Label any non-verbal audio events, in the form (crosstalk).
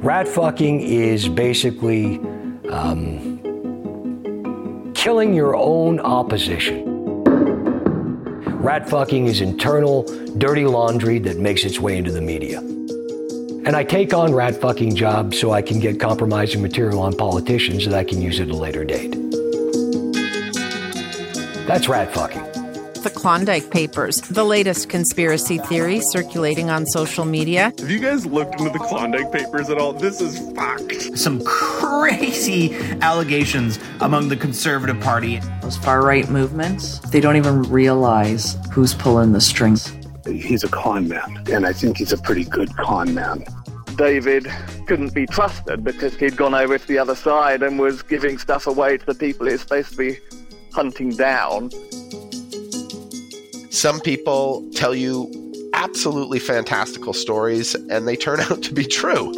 Rat fucking is basically um, killing your own opposition. Rat fucking is internal, dirty laundry that makes its way into the media. And I take on rat fucking jobs so I can get compromising material on politicians that I can use at a later date. That's rat fucking. The Klondike Papers, the latest conspiracy theory circulating on social media. Have you guys looked into the Klondike Papers at all? This is fucked. Some crazy allegations among the Conservative Party. Those far right movements, they don't even realize who's pulling the strings. He's a con man, and I think he's a pretty good con man. David couldn't be trusted because he'd gone over to the other side and was giving stuff away to the people he's supposed to be hunting down. Some people tell you absolutely fantastical stories and they turn (laughs) out to be true.